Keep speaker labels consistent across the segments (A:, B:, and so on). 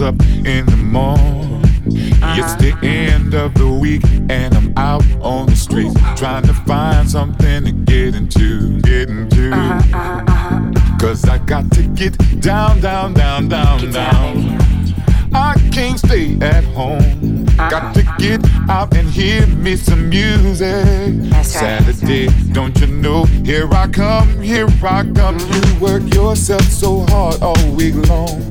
A: Comes up in the morning. It's the end of the week and I'm out on the street trying to find something to get into, get into. Cause I got to get down, down, down, down, down. down I can't stay at home. Got to uh-uh. get out and hear me some music.
B: That's right,
A: Saturday, don't you know? Here I come, here I come. You work yourself so hard all week long.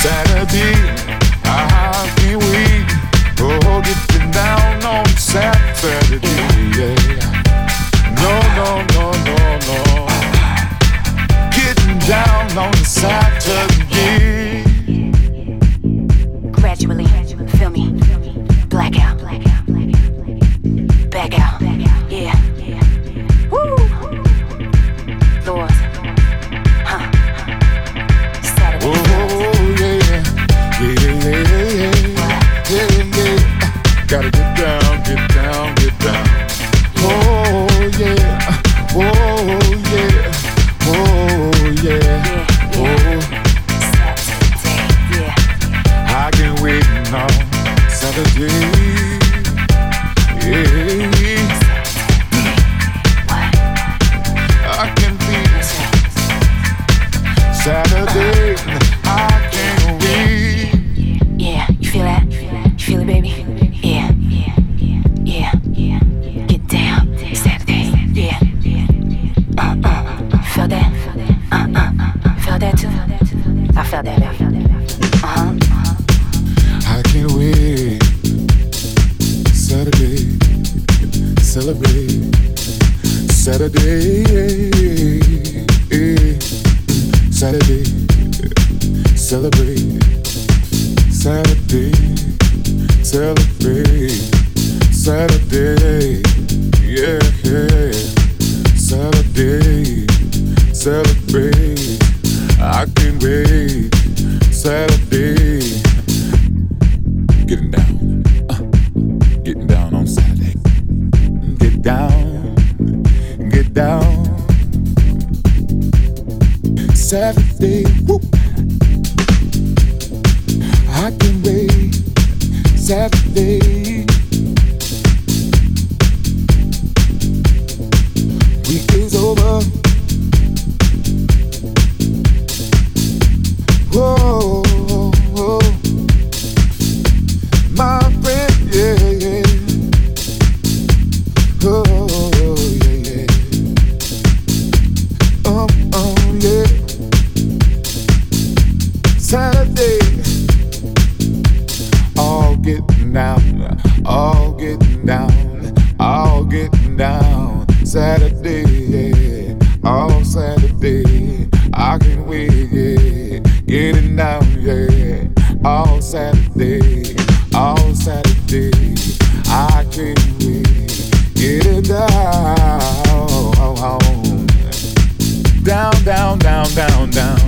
A: Saturday, oh, down on Saturday, yeah. No, no, no, no, no. Getting down on Saturday.
B: Gradually, feel me. Blackout.
A: Gotta get
C: Wanna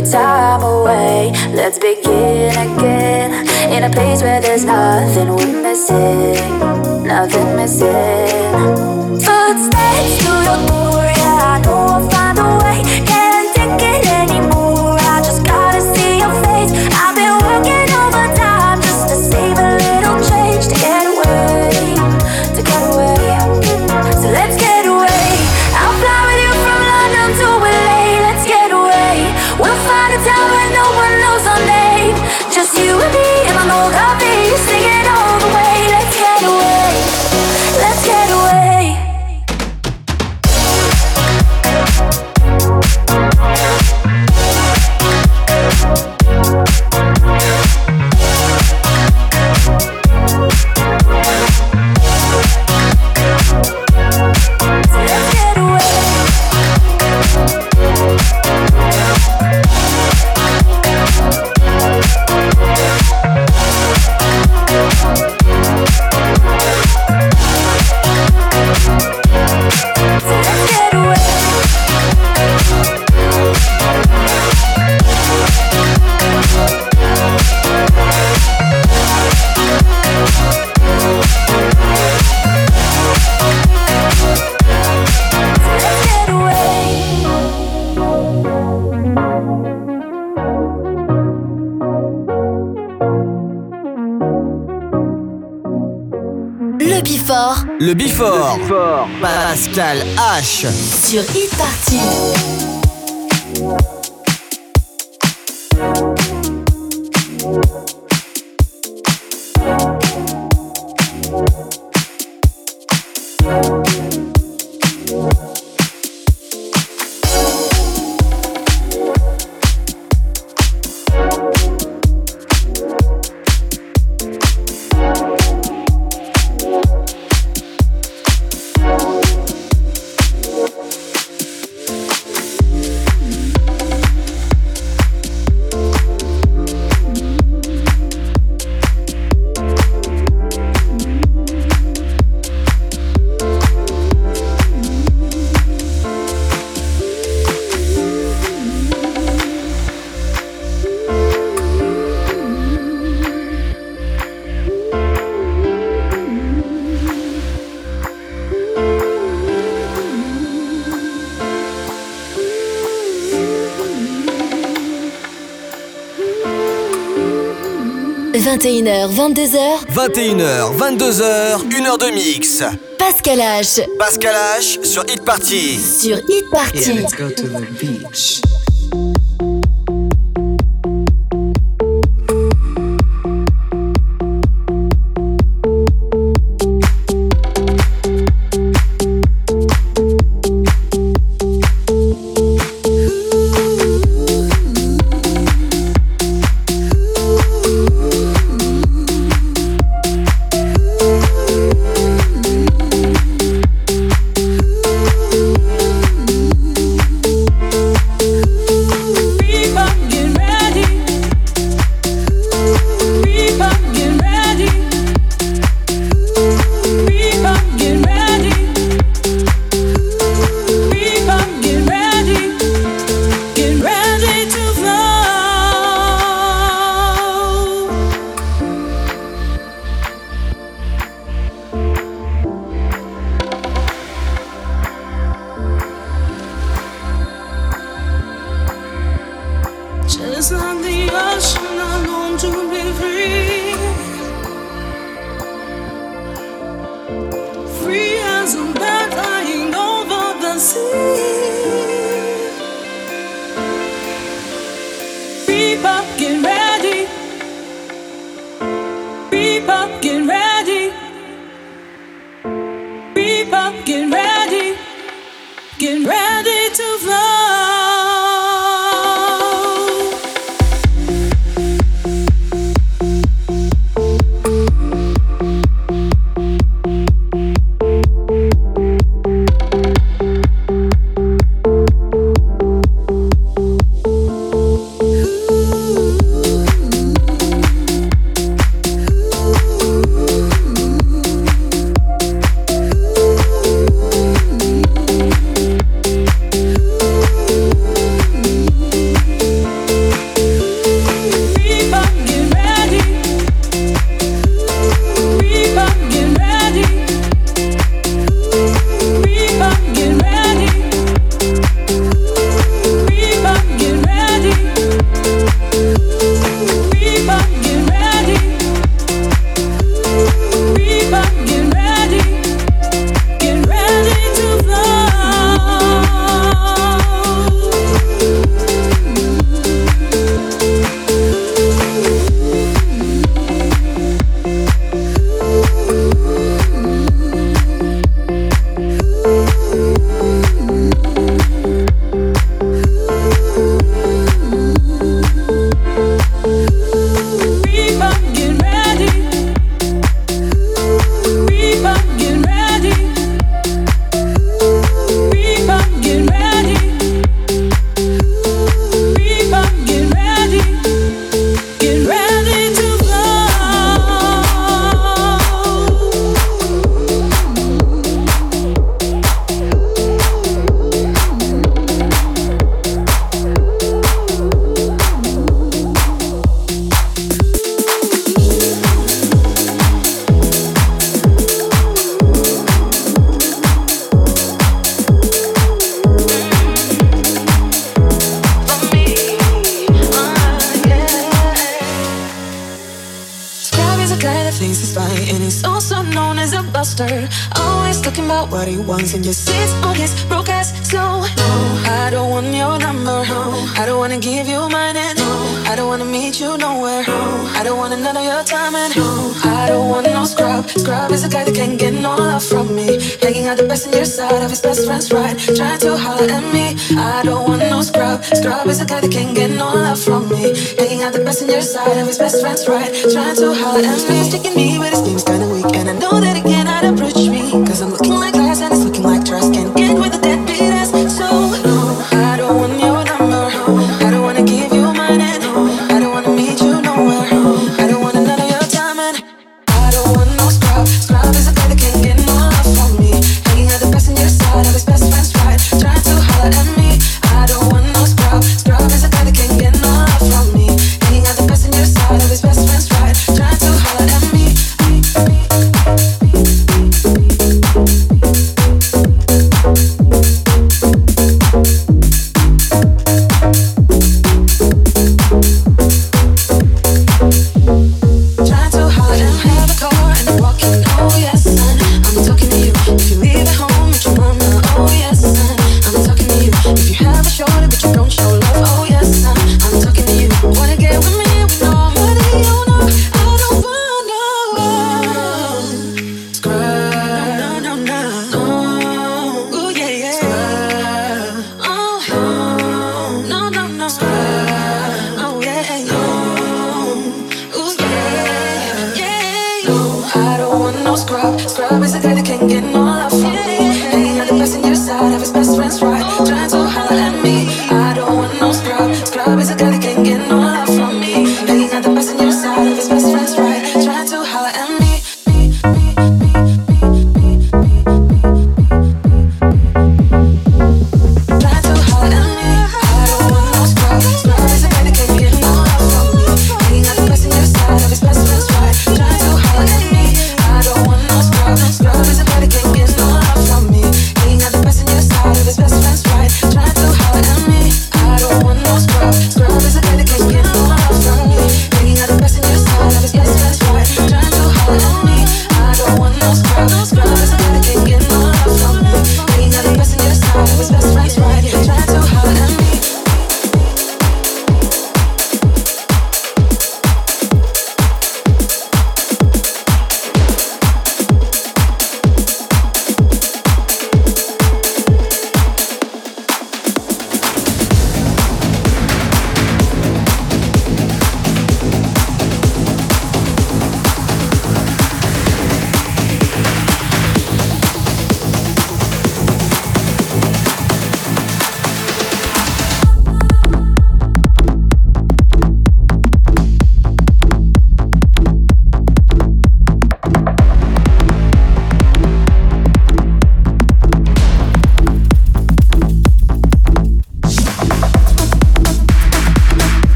B: Your time away. Let's begin again in a place where there's nothing we're missing, nothing missing. Footsteps through your door,
D: Le Bifort.
E: Pascal H.
D: sur Hit Party. « 21h, 22h,
E: 21h, 22h, 1 heure de mix.
D: Pascal H
E: Pascal H sur Hit Party.
D: sur Hit Party.
F: Yeah, let's go to the beach.
G: Strawberry's a guy that can't get no love from me. Taking out the best in your side, always best friends right. Trying too hard, and he's taking me, but his team's kinda weak, and I know that.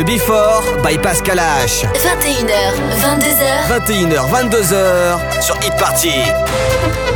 E: le Before by Pascal H.
D: 21h, 22h.
E: 21h, 22h sur Hit Party.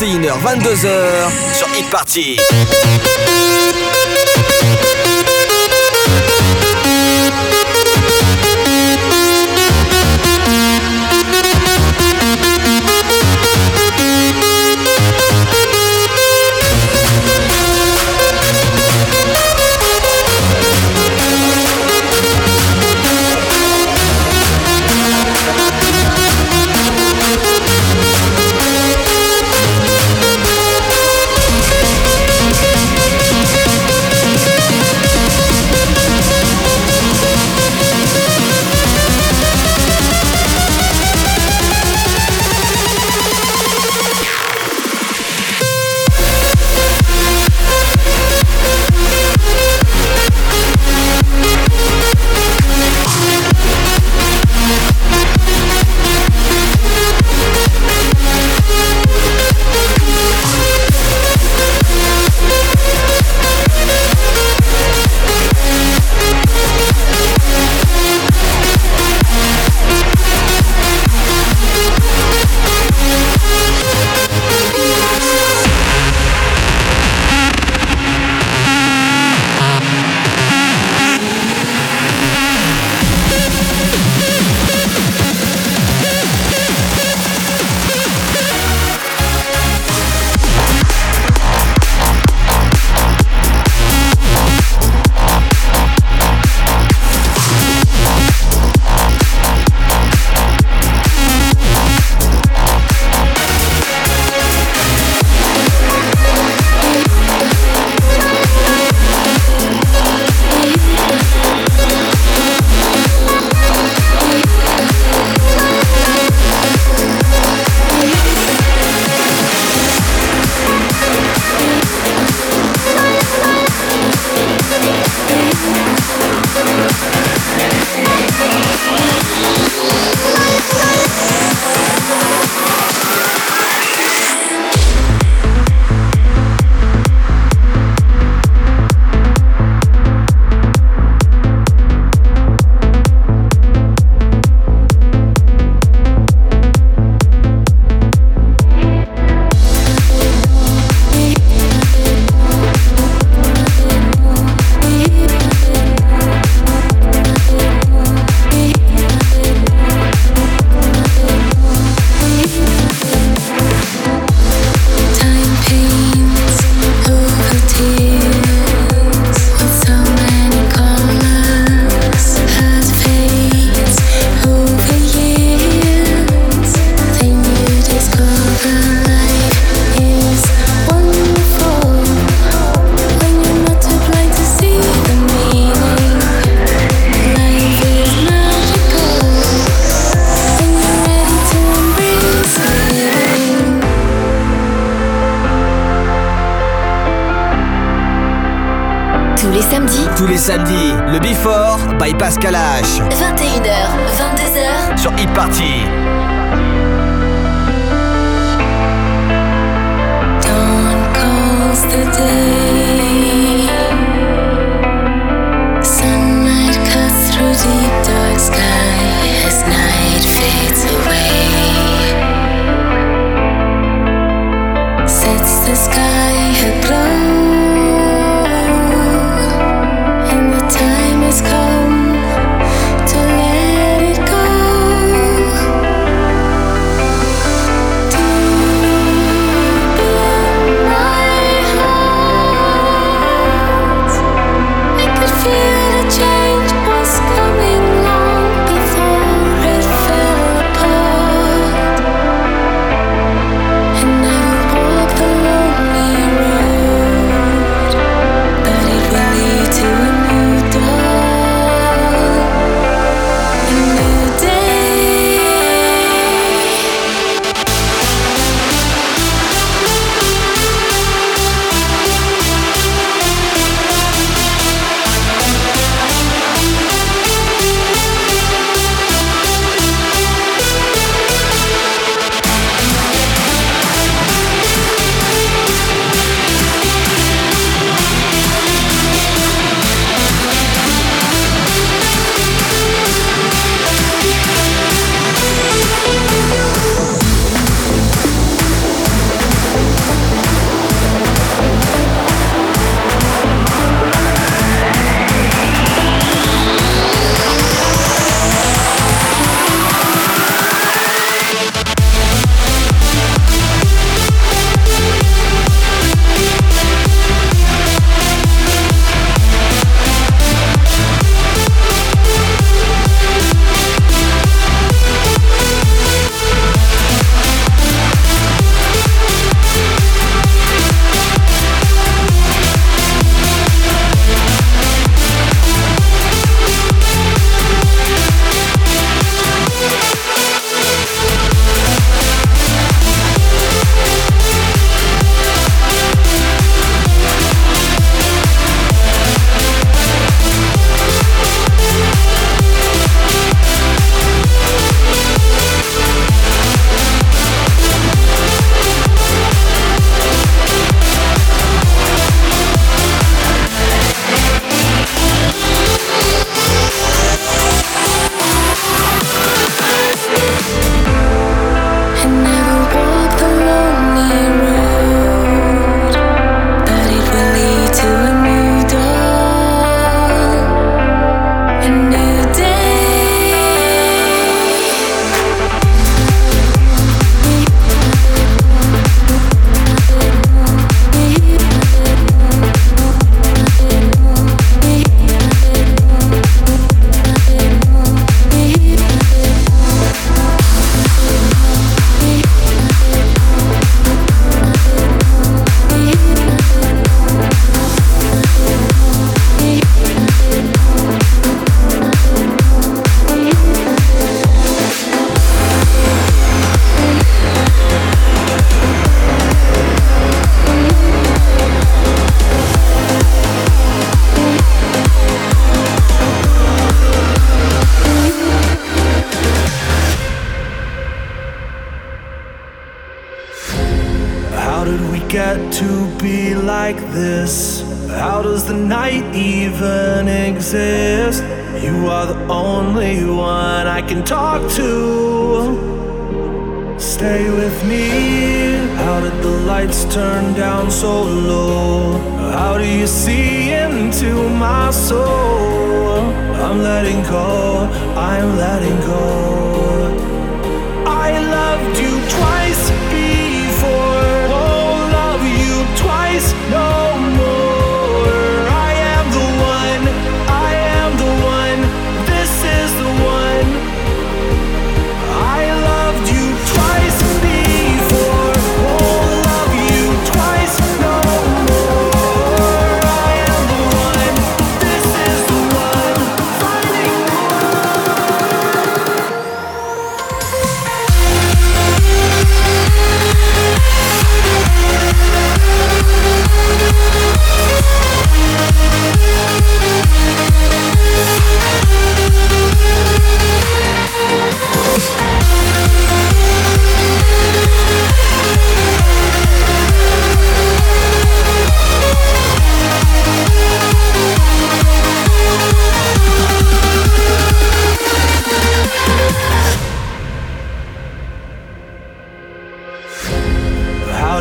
E: 21h, 22h. 21h, 22h
D: sur
H: Hit Party. samedi, le Before by Pascal H.
D: 21h, 22h
H: sur Hit Party.
I: Like this? How does the night even exist? You are the only one I can talk to. Stay with me. How did the lights turn down so low? How do you see into my soul? I'm letting go, I'm letting go. No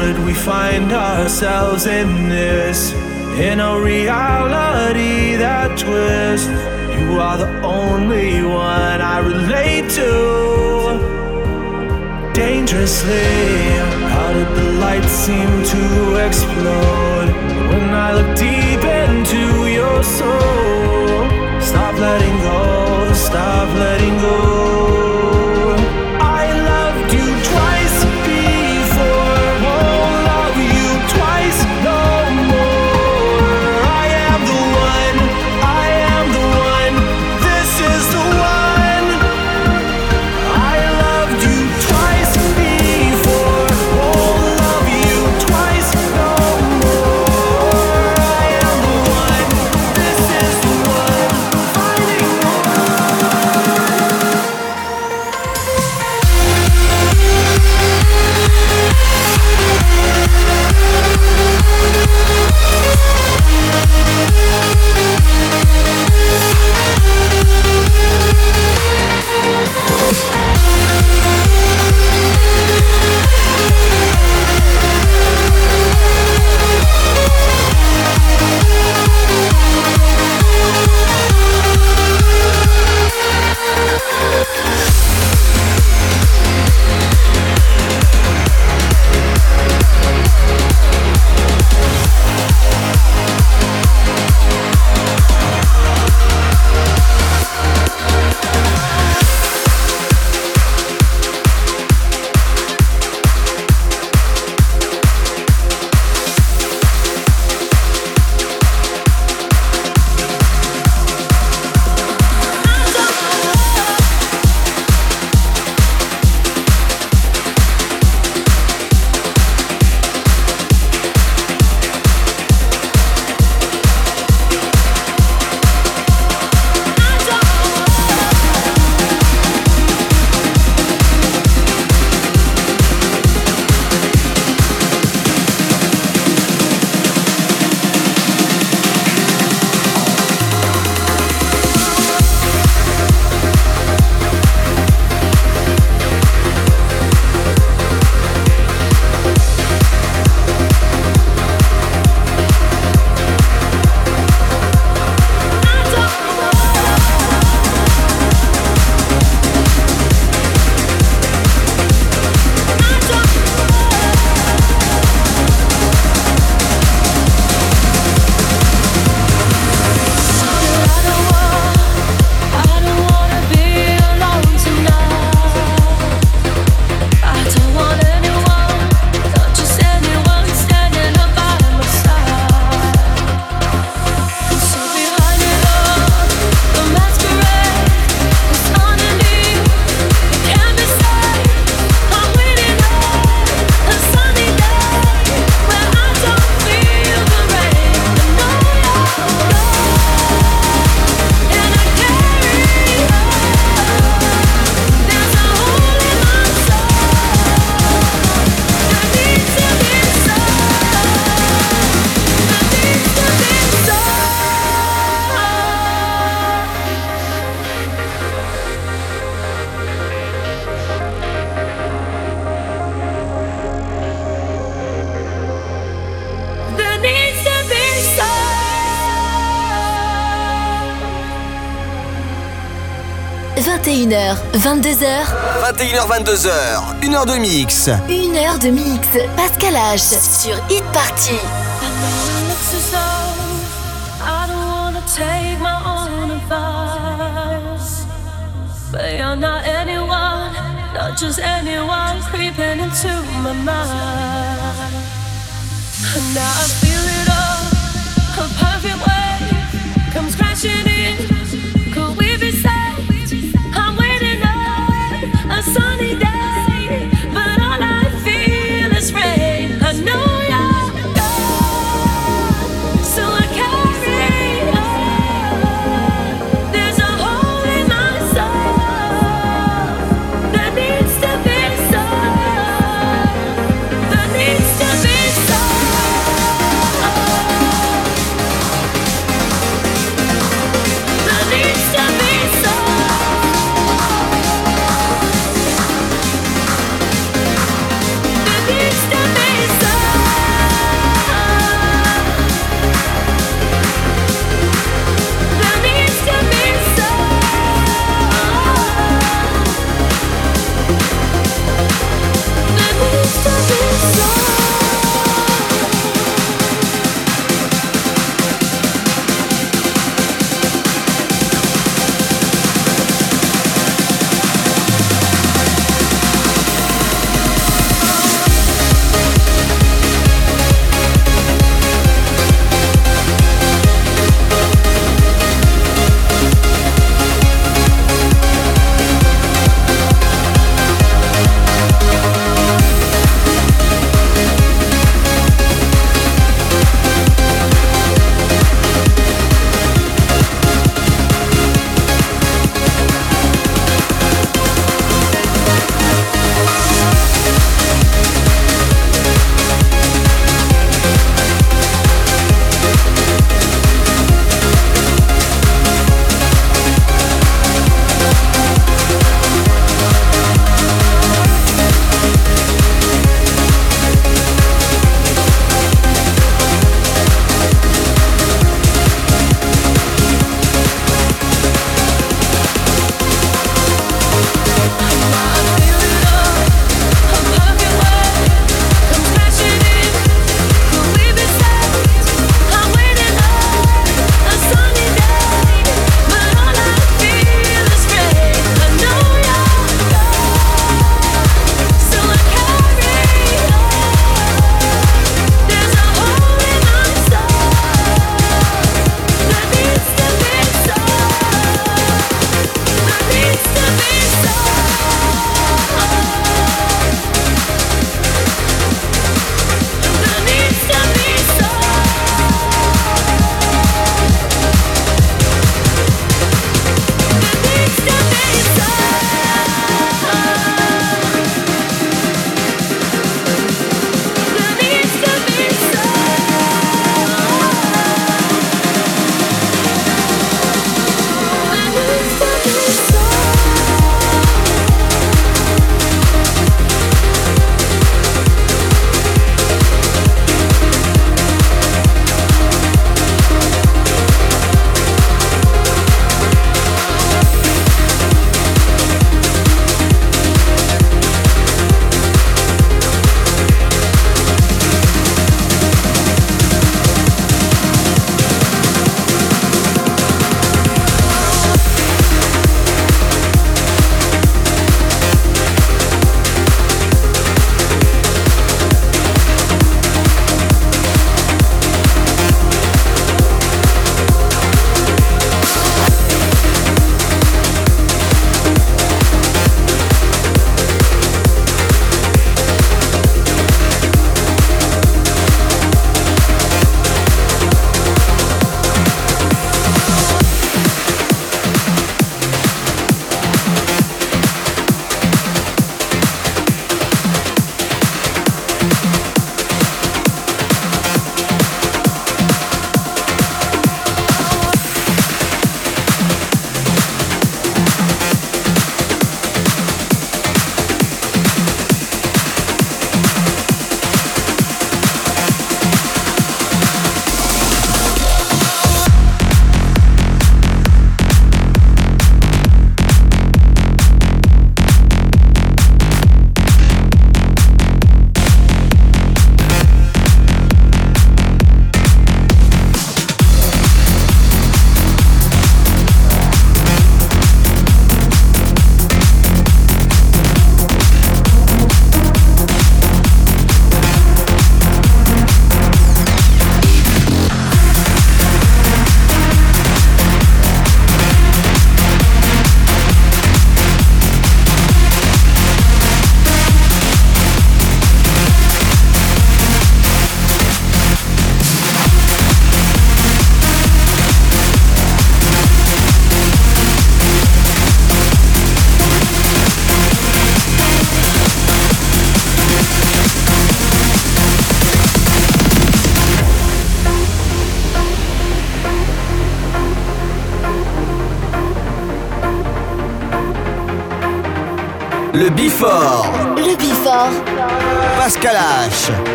I: Did we find ourselves in this? In a reality that twists. You are the only one I relate to. Dangerously, how did the lights seem to explode? When I look deep into your soul, stop letting go, stop letting
D: 22h.
E: 21h, 22h. Une heure de mix.
D: Une heure de mix. Pascal H. Sur Hit Party.
J: I don't wanna take my own advice. But you're not anyone, not just anyone creeping into my mind. And now I feel it all,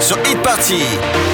K: Sur Hit Party.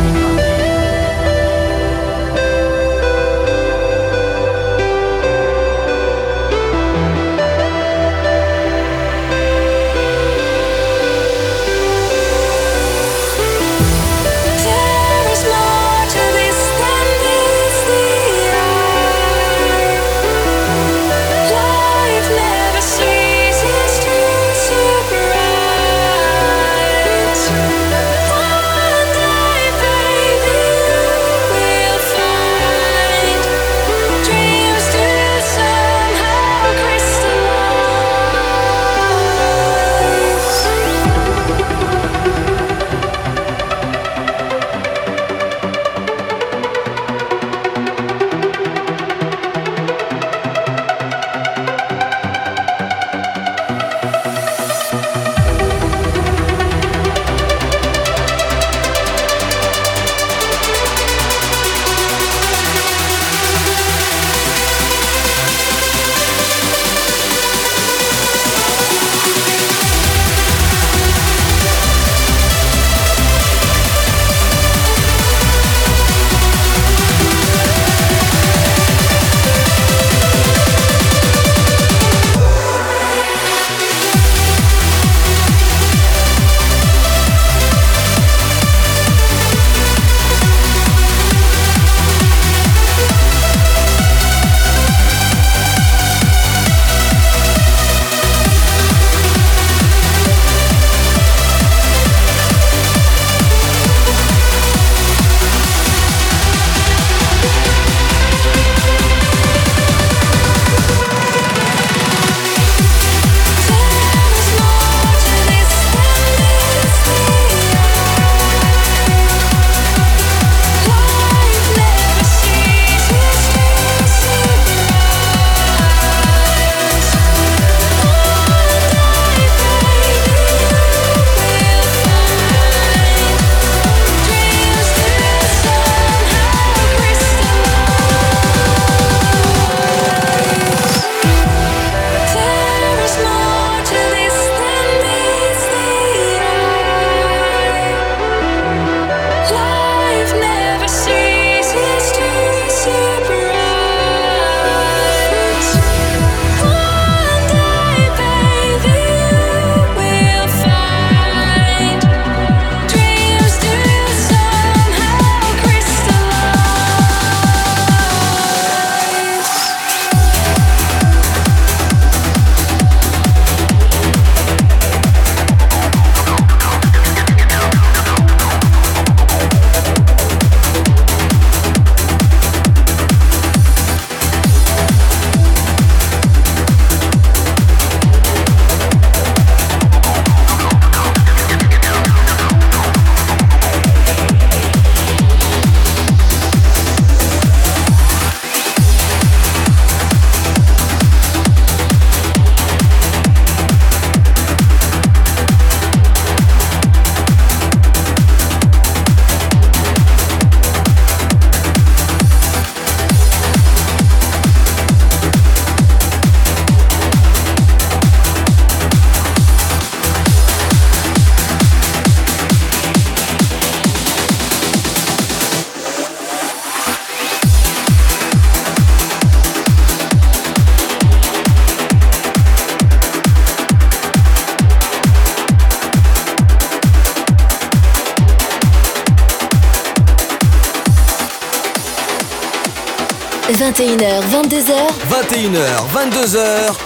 E: 21h, 22h,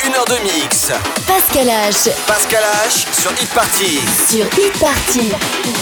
E: 1h de mix.
D: Pascal H.
E: Pascal H sur Hit Party.
D: Sur Hit Party.